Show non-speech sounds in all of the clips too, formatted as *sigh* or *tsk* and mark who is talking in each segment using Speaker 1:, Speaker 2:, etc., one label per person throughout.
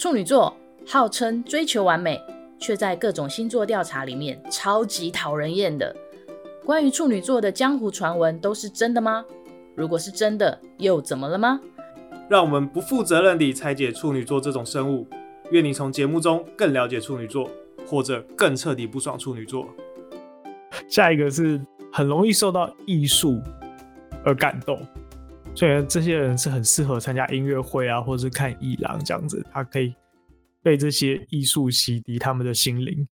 Speaker 1: 处女座号称追求完美，却在各种星座调查里面超级讨人厌的。关于处女座的江湖传闻都是真的吗？如果是真的，又怎么了吗？
Speaker 2: 让我们不负责任地拆解处女座这种生物。愿你从节目中更了解处女座，或者更彻底不爽处女座。下一个是很容易受到艺术而感动，所以这些人是很适合参加音乐会啊，或者是看艺廊这样子，他可以被这些艺术洗涤他们的心灵。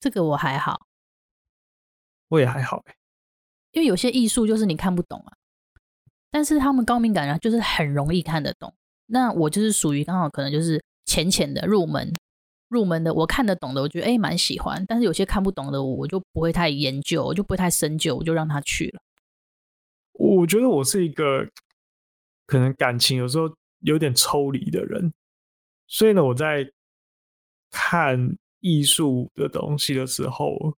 Speaker 1: 这个我还好，
Speaker 2: 我也还好欸，
Speaker 1: 因为有些艺术就是你看不懂啊，但是他们高敏感人，就是很容易看得懂。那我就是属于刚好可能就是浅浅的入门，入门的我看得懂的，我觉得哎蛮喜欢。但是有些看不懂的，我就不会太研究，我就不会太深究，我就让他去了。
Speaker 2: 我觉得我是一个可能感情有时候有点抽离的人，所以呢，我在看艺术的东西的时候，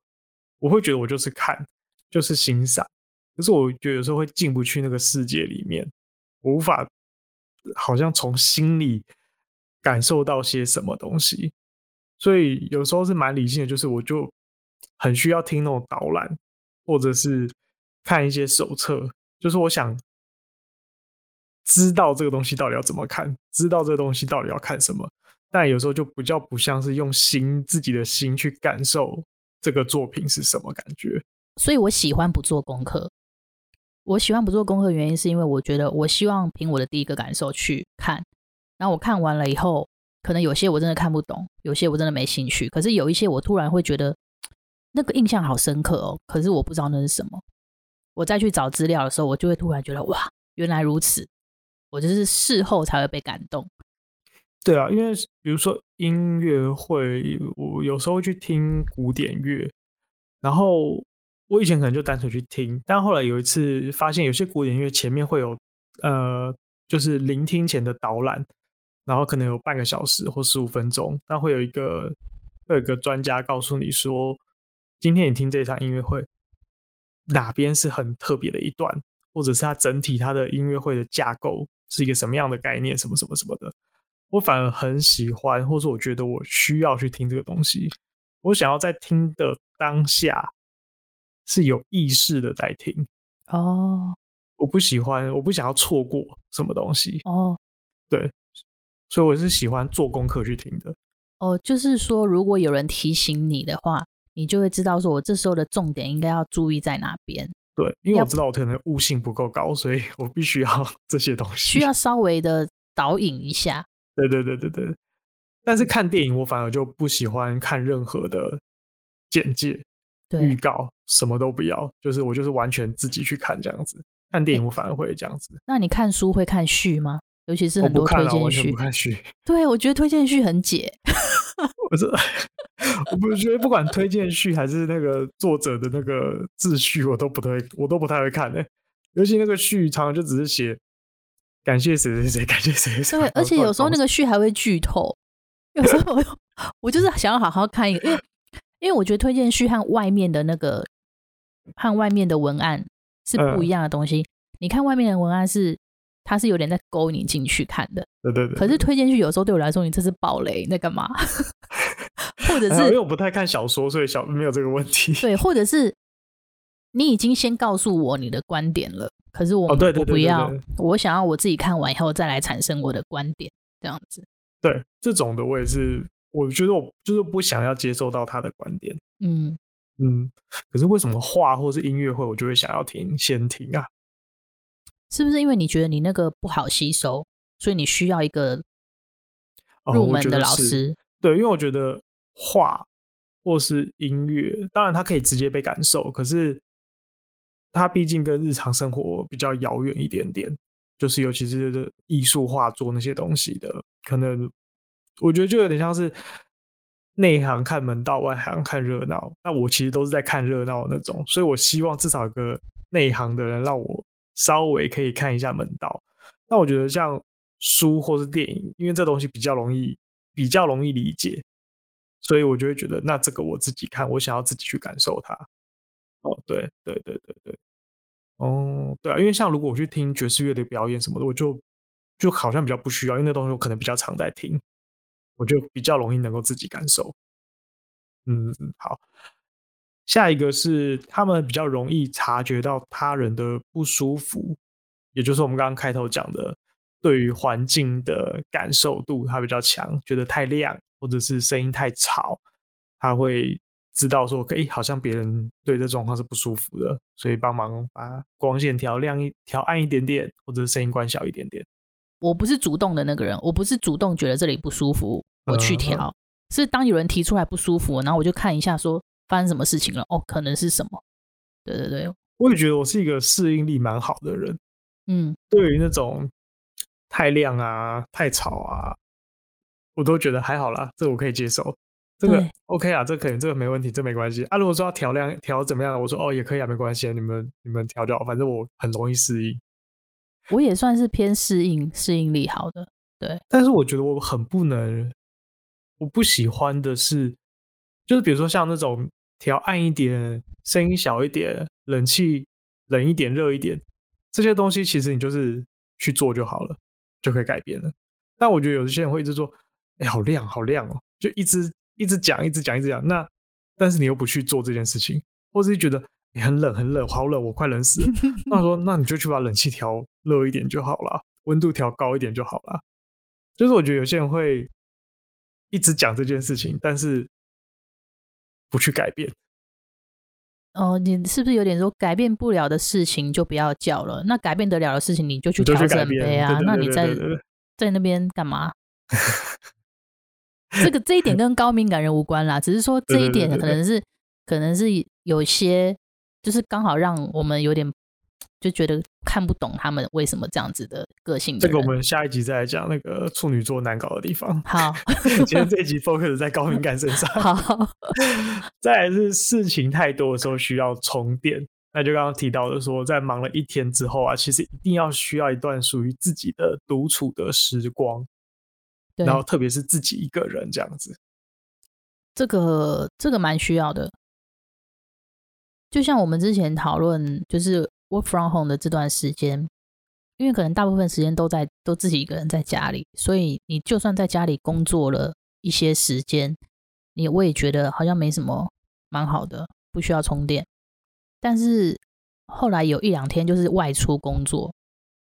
Speaker 2: 我会觉得我就是看，就是欣赏。可是我觉得有时候会进不去那个世界里面，我无法。好像从心里感受到些什么东西，所以有时候是蛮理性的，就是我就很需要听那种导览，或者是看一些手册，就是我想知道这个东西到底要怎么看，知道这个东西到底要看什么。但有时候就比较不像是用心自己的心去感受这个作品是什么感觉，
Speaker 1: 所以我喜欢不做功课。我喜欢不做功课的原因，是因为我觉得我希望凭我的第一个感受去看，然后我看完了以后，可能有些我真的看不懂，有些我真的没兴趣。可是有一些我突然会觉得 *tsk* 那个印象好深刻哦，可是我不知道那是什么。我再去找资料的时候，我就会突然觉得哇，原来如此。我就是事后才会被感动。
Speaker 2: 对啊，因为比如说音乐会，我有时候会去听古典乐，然后。我以前可能就单纯去听，但后来有一次发现，有些古典乐前面会有，呃，就是聆听前的导览，然后可能有半个小时或十五分钟，那会有一个会有一个专家告诉你说，今天你听这场音乐会，哪边是很特别的一段，或者是它整体它的音乐会的架构是一个什么样的概念，什么什么什么的，我反而很喜欢，或者我觉得我需要去听这个东西，我想要在听的当下。是有意识的在听
Speaker 1: 哦，
Speaker 2: 我不喜欢，我不想要错过什么东西
Speaker 1: 哦，
Speaker 2: 对，所以我是喜欢做功课去听的。
Speaker 1: 哦，就是说，如果有人提醒你的话，你就会知道说我这时候的重点应该要注意在哪边。
Speaker 2: 对，因为我知道我可能悟性不够高，所以 *laughs* 我必须要这些东西，
Speaker 1: 需要稍微的导引一下。*laughs*
Speaker 2: 对对对对对，但是看电影我反而就不喜欢看任何的简介。预告什么都不要，就是我就是完全自己去看这样子。看电影我反而会这样子。
Speaker 1: 那你看书会看序吗？尤其是很多推荐序。
Speaker 2: 不看序。
Speaker 1: 对，我觉得推荐序很解。*laughs*
Speaker 2: 不是，我不觉得不管推荐序还是那个作者的那个自序，我都不太，我都不太会看的。尤其那个序，常常就只是写感谢谁谁谁，感谢谁谁。
Speaker 1: 对，而且有时候那个序还会剧透。有时候我 *laughs* 我就是想要好好看一个，因为。因为我觉得推荐序和外面的那个和外面的文案是不一样的东西。嗯、你看外面的文案是，它是有点在勾你进去看的。
Speaker 2: 对对对。
Speaker 1: 可是推荐序有时候对我来说，你这是暴雷，那干嘛？*laughs* 或者是因
Speaker 2: 为我不太看小说，所以小没有这个问题。
Speaker 1: 对，*laughs* 或者是你已经先告诉我你的观点了，可是我我不要，我想要我自己看完以后再来产生我的观点，这样子。
Speaker 2: 对，这种的我也是。我觉得我就是不想要接受到他的观点，
Speaker 1: 嗯
Speaker 2: 嗯，可是为什么画或是音乐会，我就会想要听先听啊？
Speaker 1: 是不是因为你觉得你那个不好吸收，所以你需要一个入门的老师？
Speaker 2: 哦，对，因为我觉得画或是音乐，当然它可以直接被感受，可是它毕竟跟日常生活比较遥远一点点，就是尤其是艺术画作那些东西的可能。我觉得就有点像是内行看门道，外行看热闹。那我其实都是在看热闹的那种，所以我希望至少有个内行的人让我稍微可以看一下门道。那我觉得像书或是电影，因为这东西比较容易，比较容易理解，所以我就会觉得，那这个我自己看，我想要自己去感受它。哦，对对对对对，哦，对啊，因为像如果我去听爵士乐的表演什么的，我就就好像比较不需要，因为那东西我可能比较常在听，我就比较容易能够自己感受。嗯，好。下一个是他们比较容易察觉到他人的不舒服，也就是我们刚刚开头讲的，对于环境的感受度他比较强，觉得太亮或者是声音太吵，他会知道说，可以好像别人对这状况是不舒服的，所以帮忙把光线调亮一调暗一点点，或者是声音关小一点点。
Speaker 1: 我不是主动的那个人，我不是主动觉得这里不舒服，我去调，嗯、是当有人提出来不舒服，然后我就看一下说。发生什么事情了？哦，可能是什么？对对对，
Speaker 2: 我也觉得我是一个适应力蛮好的人。
Speaker 1: 嗯，
Speaker 2: 对于那种太亮啊、太吵啊，我都觉得还好啦，这我可以接受。这个 OK 啊，这个可以，这个没问题，这没关系啊。如果说要调亮、调怎么样，我说哦也可以啊，没关系啊，你们你们调就好，反正我很容易适应。
Speaker 1: 我也算是偏适应、适应力好的，对。
Speaker 2: 但是我觉得我很不能，我不喜欢的是，就是比如说像那种。调暗一点，声音小一点，冷气冷一点，热一点，这些东西其实你就是去做就好了，就可以改变了。但我觉得有些人会一直说：“哎，好亮，好亮哦！”就一直一直讲，一直讲，一直讲。那但是你又不去做这件事情，或是觉得你很冷，很冷，好冷，我快冷死了。*laughs* 那我说，那你就去把冷气调热一点就好了，温度调高一点就好了。就是我觉得有些人会一直讲这件事情，但是。不去改变
Speaker 1: 哦，你是不是有点说改变不了的事情就不要叫了？那改变得了的事情你就去调整呗啊？那你在在那边干嘛？*laughs* 这个这一点跟高敏感人无关啦，只是说这一点可能是可能是有些就是刚好让我们有点。就觉得看不懂他们为什么这样子的个性的。这个我
Speaker 2: 们下一集再来讲那个处女座难搞的地方。
Speaker 1: 好，*laughs*
Speaker 2: 今天这一集 focus 在高敏感身上。*laughs*
Speaker 1: 好，*laughs*
Speaker 2: 再来是事情太多的时候需要充电。那就刚刚提到的说，在忙了一天之后啊，其实一定要需要一段属于自己的独处的时光。对。然后特别是自己一个人这样子。
Speaker 1: 这个这个蛮需要的。就像我们之前讨论，就是。Work from home 的这段时间，因为可能大部分时间都在都自己一个人在家里，所以你就算在家里工作了一些时间，你我也觉得好像没什么，蛮好的，不需要充电。但是后来有一两天就是外出工作，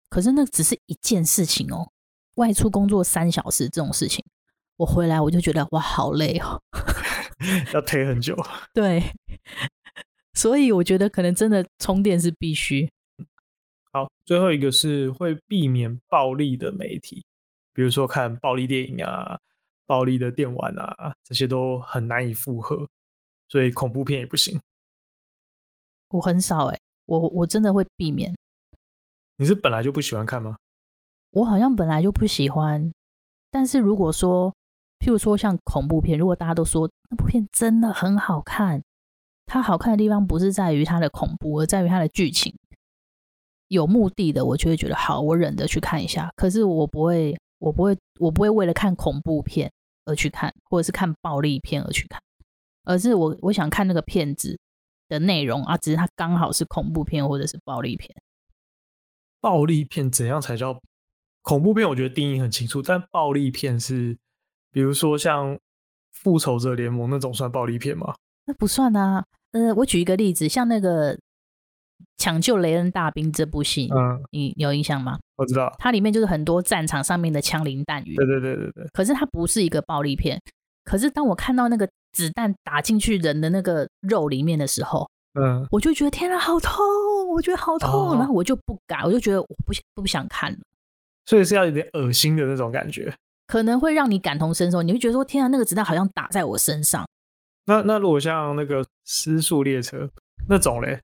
Speaker 1: 可是那只是一件事情哦，外出工作三小时这种事情，我回来我就觉得哇，好累哦，*laughs*
Speaker 2: 要 *laughs* 推很久。
Speaker 1: 对。所以我觉得可能真的充电是必须。
Speaker 2: 好，最后一个是会避免暴力的媒体，比如说看暴力电影啊、暴力的电玩啊，这些都很难以负荷，所以恐怖片也不行。
Speaker 1: 我很少哎、欸，我我真的会避免。
Speaker 2: 你是本来就不喜欢看吗？
Speaker 1: 我好像本来就不喜欢，但是如果说，譬如说像恐怖片，如果大家都说那部片真的很好看。它好看的地方不是在于它的恐怖，而在于它的剧情。有目的的，我就会觉得好，我忍着去看一下。可是我不会，我不会，我不会为了看恐怖片而去看，或者是看暴力片而去看，而是我我想看那个片子的内容啊，只是它刚好是恐怖片或者是暴力片。
Speaker 2: 暴力片怎样才叫恐怖片？我觉得定义很清楚，但暴力片是，比如说像《复仇者联盟》那种算暴力片吗？
Speaker 1: 那不算啊，呃，我举一个例子，像那个《抢救雷恩大兵》这部戏，嗯，你有印象吗？
Speaker 2: 我知道，
Speaker 1: 它里面就是很多战场上面的枪林弹雨，
Speaker 2: 对对对对对。
Speaker 1: 可是它不是一个暴力片，可是当我看到那个子弹打进去人的那个肉里面的时候，嗯，我就觉得天啊，好痛，我觉得好痛，哦，然后我就不敢，我就觉得我不不想看了，
Speaker 2: 所以是要有点恶心的那种感觉，
Speaker 1: 可能会让你感同身受，你会觉得说天啊，那个子弹好像打在我身上。
Speaker 2: 那那如果像那个失速列车那种嘞，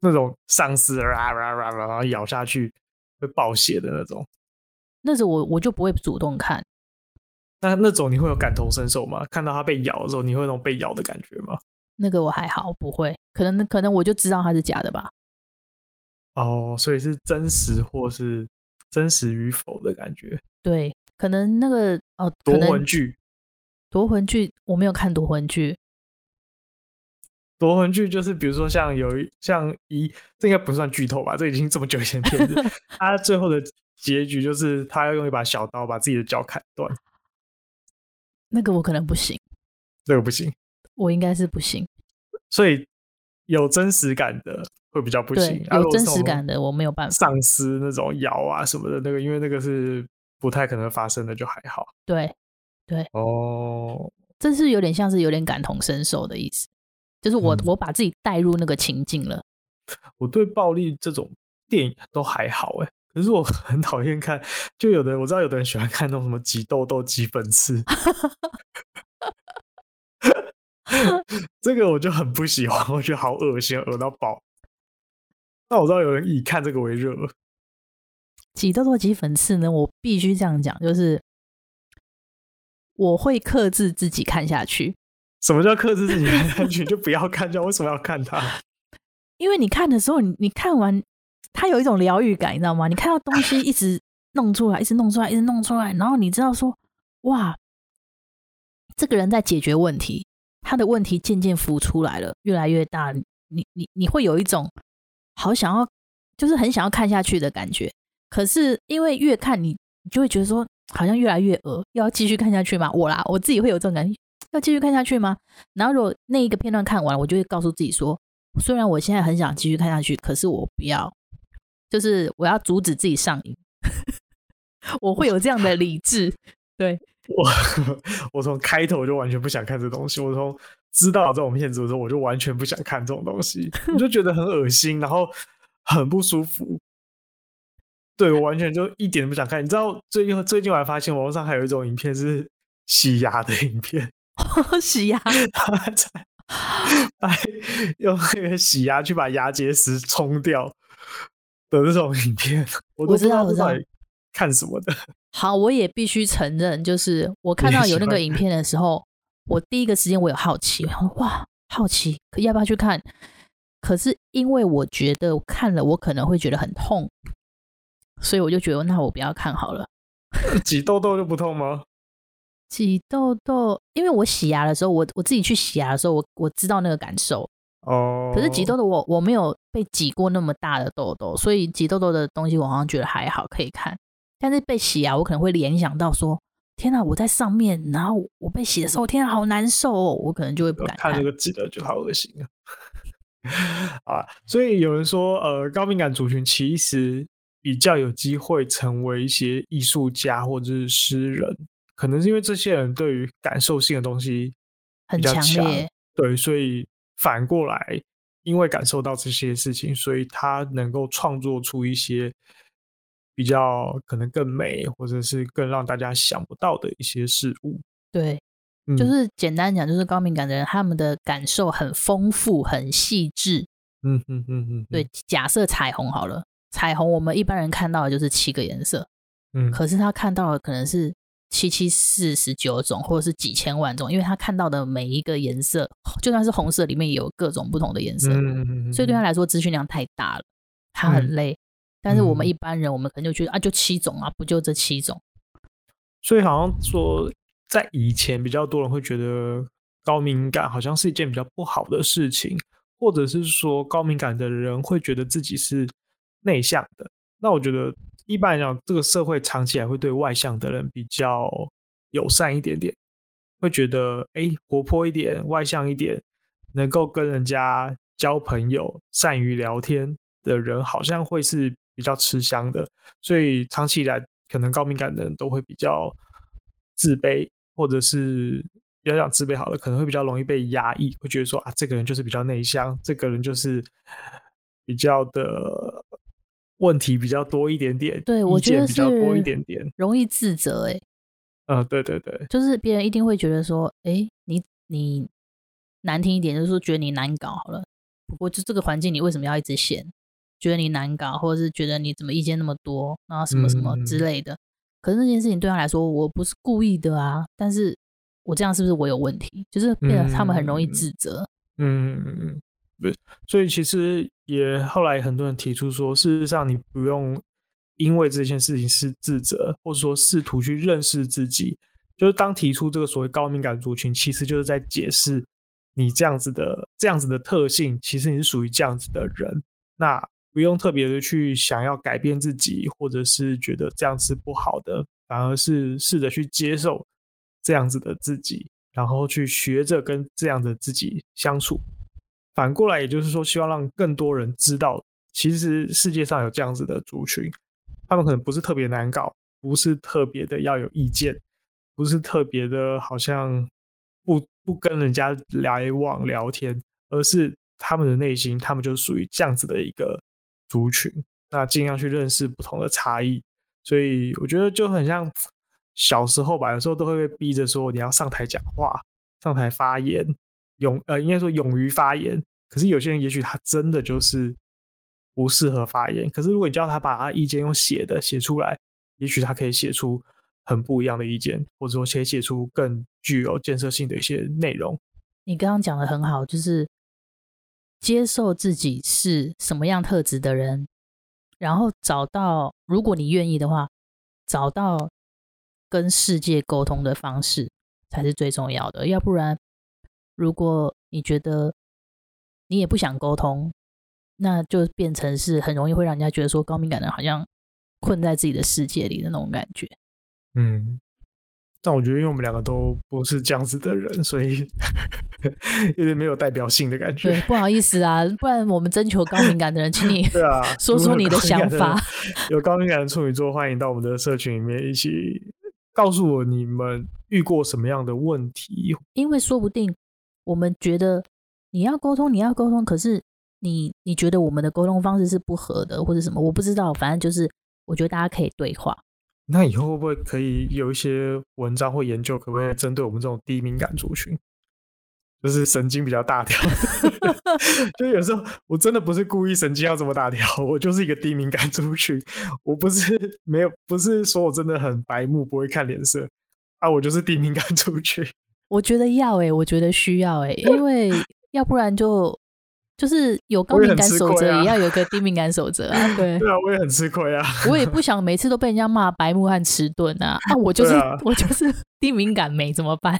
Speaker 2: 那种丧尸啊然后咬下去会爆血的那种，
Speaker 1: 那种我我就不会主动看。
Speaker 2: 那那种你会有感同身受吗？看到它被咬的时候，你会有那种被咬的感觉吗？
Speaker 1: 那个我还好，不会。可能可能我就知道它是假的吧。
Speaker 2: 哦，所以是真实或是真实与否的感觉。
Speaker 1: 对，可能那个哦，夺魂锯。夺魂剧我没有看夺魂剧，
Speaker 2: 夺魂剧就是比如说像有一像一，这应该不算剧透吧？这已经这么久以前的片子，*laughs* 他最后的结局就是他要用一把小刀把自己的脚砍断。
Speaker 1: 那个我可能不行，
Speaker 2: 那个不行，
Speaker 1: 我应该是不行。
Speaker 2: 所以有真实感的会比较不行，
Speaker 1: 有真实感的我没有办法。
Speaker 2: 丧尸那种咬啊什么的，那个因为那个是不太可能发生的，就还好。
Speaker 1: 对，对，
Speaker 2: 哦，
Speaker 1: 这是有点像是有点感同身受的意思，就是我、嗯、我把自己带入那个情境了。
Speaker 2: 我对暴力这种电影都还好哎，可是我 *laughs* 很讨厌看，就有的人我知道有的人喜欢看那种什么挤痘痘、挤粉刺。*laughs* 这个我就很不喜欢，我觉得好恶心，恶到爆。那我知道有人以看这个为热，
Speaker 1: 挤痘痘、挤粉刺呢，我必须这样讲，就是我会克制自己看下去。
Speaker 2: 什么叫克制自己看下去？*laughs* 就不要看，就为什么要看它？
Speaker 1: 因为你看的时候，你你看完，它有一种疗愈感，你知道吗？你看到东西一直弄出来，一直弄出来，一直弄出来，然后你知道说，哇，这个人在解决问题。他的问题渐渐浮出来了，越来越大，你你你会有一种好想要，就是很想要看下去的感觉。可是因为越看你，你就会觉得说，好像越来越恶，要继续看下去吗？我啦，我自己会有这种感觉，要继续看下去吗？然后如果那一个片段看完，我就会告诉自己说，虽然我现在很想继续看下去，可是我不要，就是我要阻止自己上瘾。*laughs* 我会有这样的理智，对。
Speaker 2: 我 *laughs* 我从开头就完全不想看这东西。我从知道这种片子的时候，我就完全不想看这种东西，*laughs* 我就觉得很恶心，然后很不舒服。对，我完全就一点都不想看。你知道最近最近我还发现网络上还有一种影片是洗牙的影片，*laughs*
Speaker 1: 洗牙，*laughs*
Speaker 2: 他在用那个洗牙去把牙结石冲掉的那种影片，我都不知道我在看什么的。
Speaker 1: 好，我也必须承认，就是我看到有那个影片的时候，我第一个时间我有好奇，我说哇，好奇，可要不要去看？可是因为我觉得看了我可能会觉得很痛，所以我就觉得那我不要看好了。*laughs*
Speaker 2: 挤痘痘就不痛吗？*laughs*
Speaker 1: 挤痘痘，因为我洗牙的时候，我我自己去洗牙的时候，我我知道那个感受
Speaker 2: 哦。
Speaker 1: 可是挤痘痘，我我没有被挤过那么大的痘痘，所以挤痘痘的东西我好像觉得还好，可以看。但是被洗牙，我可能会联想到说：“天哪，我在上面，然后我被洗的时候，天哪，好难受哦！”我可能就会不敢看，
Speaker 2: 看这个挤的，就好恶心啊！*laughs* 啊，所以有人说，呃，高敏感族群其实比较有机会成为一些艺术家或者是诗人，可能是因为这些人对于感受性的东西很强烈，对，所以反过来，因为感受到这些事情，所以他能够创作出一些。比较可能更美，或者是更让大家想不到的一些事物。
Speaker 1: 对，嗯、就是简单讲，就是高敏感的人，他们的感受很丰富、很细致。
Speaker 2: 嗯嗯嗯嗯。
Speaker 1: 对，假设彩虹好了，彩虹我们一般人看到的就是七个颜色，
Speaker 2: 嗯，
Speaker 1: 可是他看到的可能是七七四十九种，或者是几千万种，因为他看到的每一个颜色，就算是红色里面也有各种不同的颜色。嗯嗯嗯。所以对他来说，资讯量太大了，他很累。嗯但是我们一般人，我们可能就觉得、嗯、啊，就七种啊，不就这七种？
Speaker 2: 所以好像说，在以前比较多人会觉得高敏感好像是一件比较不好的事情，或者是说高敏感的人会觉得自己是内向的。那我觉得一般来讲，这个社会长期来会对外向的人比较友善一点点，会觉得哎、活泼一点，外向一点，能够跟人家交朋友，善于聊天的人，好像会是。比较吃香的，所以长期以来，可能高敏感的人都会比较自卑，或者是比较讲自卑好了，可能会比较容易被压抑，会觉得说啊，这个人就是比较内向，这个人就是比较的问题比较多一点点，
Speaker 1: 对，我觉得比
Speaker 2: 较多一点点，
Speaker 1: 容易自责、欸，哎，
Speaker 2: 嗯，对对对，
Speaker 1: 就是别人一定会觉得说，哎、欸，你你难听一点，就是说觉得你难搞好了，不过就这个环境，你为什么要一直嫌？觉得你难搞，或者是觉得你怎么意见那么多，然后什么什么之类的。嗯、可是那件事情对他来说，我不是故意的啊。但是我这样是不是我有问题？就是变得他们很容易自责。
Speaker 2: 嗯嗯嗯，对。所以其实也后来很多人提出说，事实上你不用因为这件事情是自责，或者说试图去认识自己。就是当提出这个所谓高敏感族群，其实就是在解释你这样子的这样子的特性，其实你是属于这样子的人。那不用特别的去想要改变自己，或者是觉得这样是不好的，反而是试着去接受这样子的自己，然后去学着跟这样的自己相处。反过来，也就是说，希望让更多人知道，其实世界上有这样子的族群，他们可能不是特别难搞，不是特别的要有意见，不是特别的好像不不跟人家来往聊天，而是他们的内心，他们就属于这样子的一个族群。那尽量去认识不同的差异，所以我觉得就很像小时候吧，有时候都会被逼着说你要上台讲话，上台发言。勇呃，应该说勇于发言。可是有些人也许他真的就是不适合发言。可是如果你叫他把他意见用写的写出来，也许他可以写出很不一样的意见，或者说写写出更具有建设性的一些内容。
Speaker 1: 你刚刚讲的很好，就是接受自己是什么样特质的人，然后找到，如果你愿意的话，找到跟世界沟通的方式才是最重要的，要不然。如果你觉得你也不想沟通，那就变成是很容易会让人家觉得说高敏感的人好像困在自己的世界里的那种感觉。
Speaker 2: 嗯，但我觉得因为我们两个都不是这样子的人，所以 *laughs* 有点没有代表性的感觉。
Speaker 1: 对，不好意思啊，不然我们征求高敏感的人，请你对啊 *laughs* 说说你的想法。
Speaker 2: 有高敏感的处女座，欢迎到我们的社群里面一起告诉我你们遇过什么样的问题，
Speaker 1: 因为说不定。我们觉得你要沟通，你要沟通，可是你你觉得我们的沟通方式是不合的，或者什么？我不知道，反正就是我觉得大家可以对话。
Speaker 2: 那以后会不会可以有一些文章或研究，可不可以针对我们这种低敏感族群，就是神经比较大条？*laughs* 就有时候我真的不是故意神经要这么大条，我就是一个低敏感族群。我不是没有，不是说我真的很白目，不会看脸色啊，我就是低敏感族群。
Speaker 1: 我觉得要诶、欸，我觉得需要诶、欸，因为 *laughs* 要不然就就是有高敏感守则，也要有个低敏感守则啊。对，*laughs*
Speaker 2: 对啊，我也很吃亏啊。
Speaker 1: 我也不想每次都被人家骂白目和迟钝啊。那，我就是、啊、我就是低敏感没怎么办？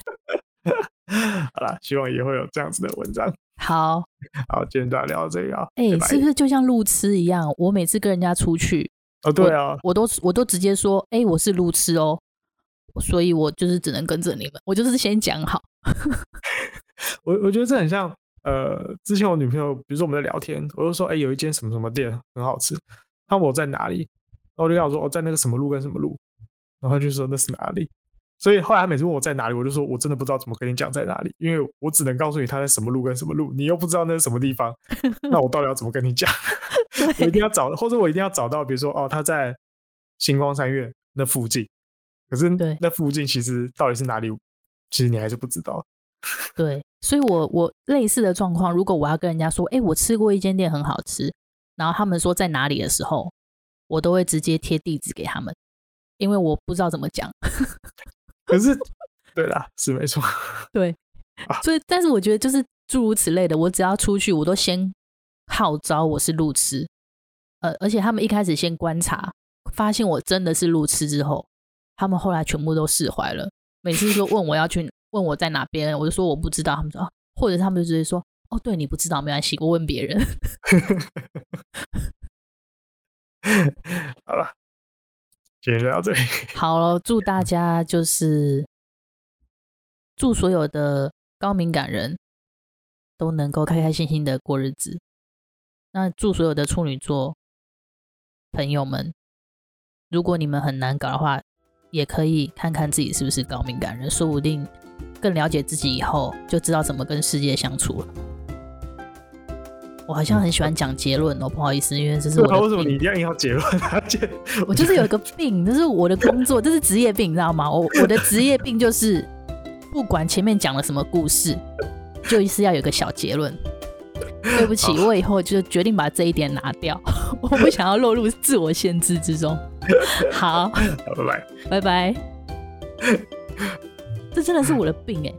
Speaker 1: *laughs*
Speaker 2: 好啦，希望也会有这样子的文章。
Speaker 1: 好，
Speaker 2: 好，今天就聊到这里啊。
Speaker 1: 哎、欸，是不是就像路痴一样？我每次跟人家出去，
Speaker 2: 哦，对啊，
Speaker 1: 我，我都我都直接说，哎、欸，我是路痴哦。所以我就是只能跟着你们，我就是先讲好。*laughs*
Speaker 2: 我我觉得这很像，呃，之前我女朋友，比如说我们在聊天，我就说，哎、欸，有一间什么什么店很好吃，她问我在哪里，然后我就跟她说，我在那个什么路跟什么路，然后她就说那是哪里。所以后来他每次问我在哪里，我就说我真的不知道怎么跟你讲在哪里，因为我只能告诉你他在什么路跟什么路，你又不知道那是什么地方，*laughs* 那我到底要怎么跟你讲？*laughs* 我一定要找，或者我一定要找到，比如说哦，他在星光三月那附近。可是，那附近其实到底是哪里？其实你还是不知道。*laughs*
Speaker 1: 对，所以我我类似的状况，如果我要跟人家说，哎、欸，我吃过一间店很好吃，然后他们说在哪里的时候，我都会直接贴地址给他们，因为我不知道怎么讲。
Speaker 2: 可是，对啦，是没错。*laughs*
Speaker 1: 对，所以，但是我觉得就是诸如此类的，我只要出去，我都先号召我是路痴，呃，而且他们一开始先观察，发现我真的是路痴之后。他们后来全部都释怀了。每次说问我要去，问我在哪边，我就说我不知道。他们说啊，或者他们就直接说哦，对，你不知道没关系，我问别人。*laughs*
Speaker 2: 好了，今天就到这里。
Speaker 1: 好了，祝大家就是祝所有的高敏感人都能够开开心心的过日子。那祝所有的处女座朋友们，如果你们很难搞的话。也可以看看自己是不是高敏感人，说不定更了解自己以后，就知道怎么跟世界相处了。我好像很喜欢讲结论哦，不好意思，因为这是我。
Speaker 2: 为什么你一定要结论？
Speaker 1: 我就是有一个病，这是我的工作，这是职业病，你知道吗？我我的职业病就是，不管前面讲了什么故事，就是要有个小结论。对不起，我以后就决定把这一点拿掉，*laughs* 我不想要落入自我限制之中。*laughs* 好，
Speaker 2: 好，拜拜，
Speaker 1: 拜拜。*laughs* 这真的是我的病哎、欸。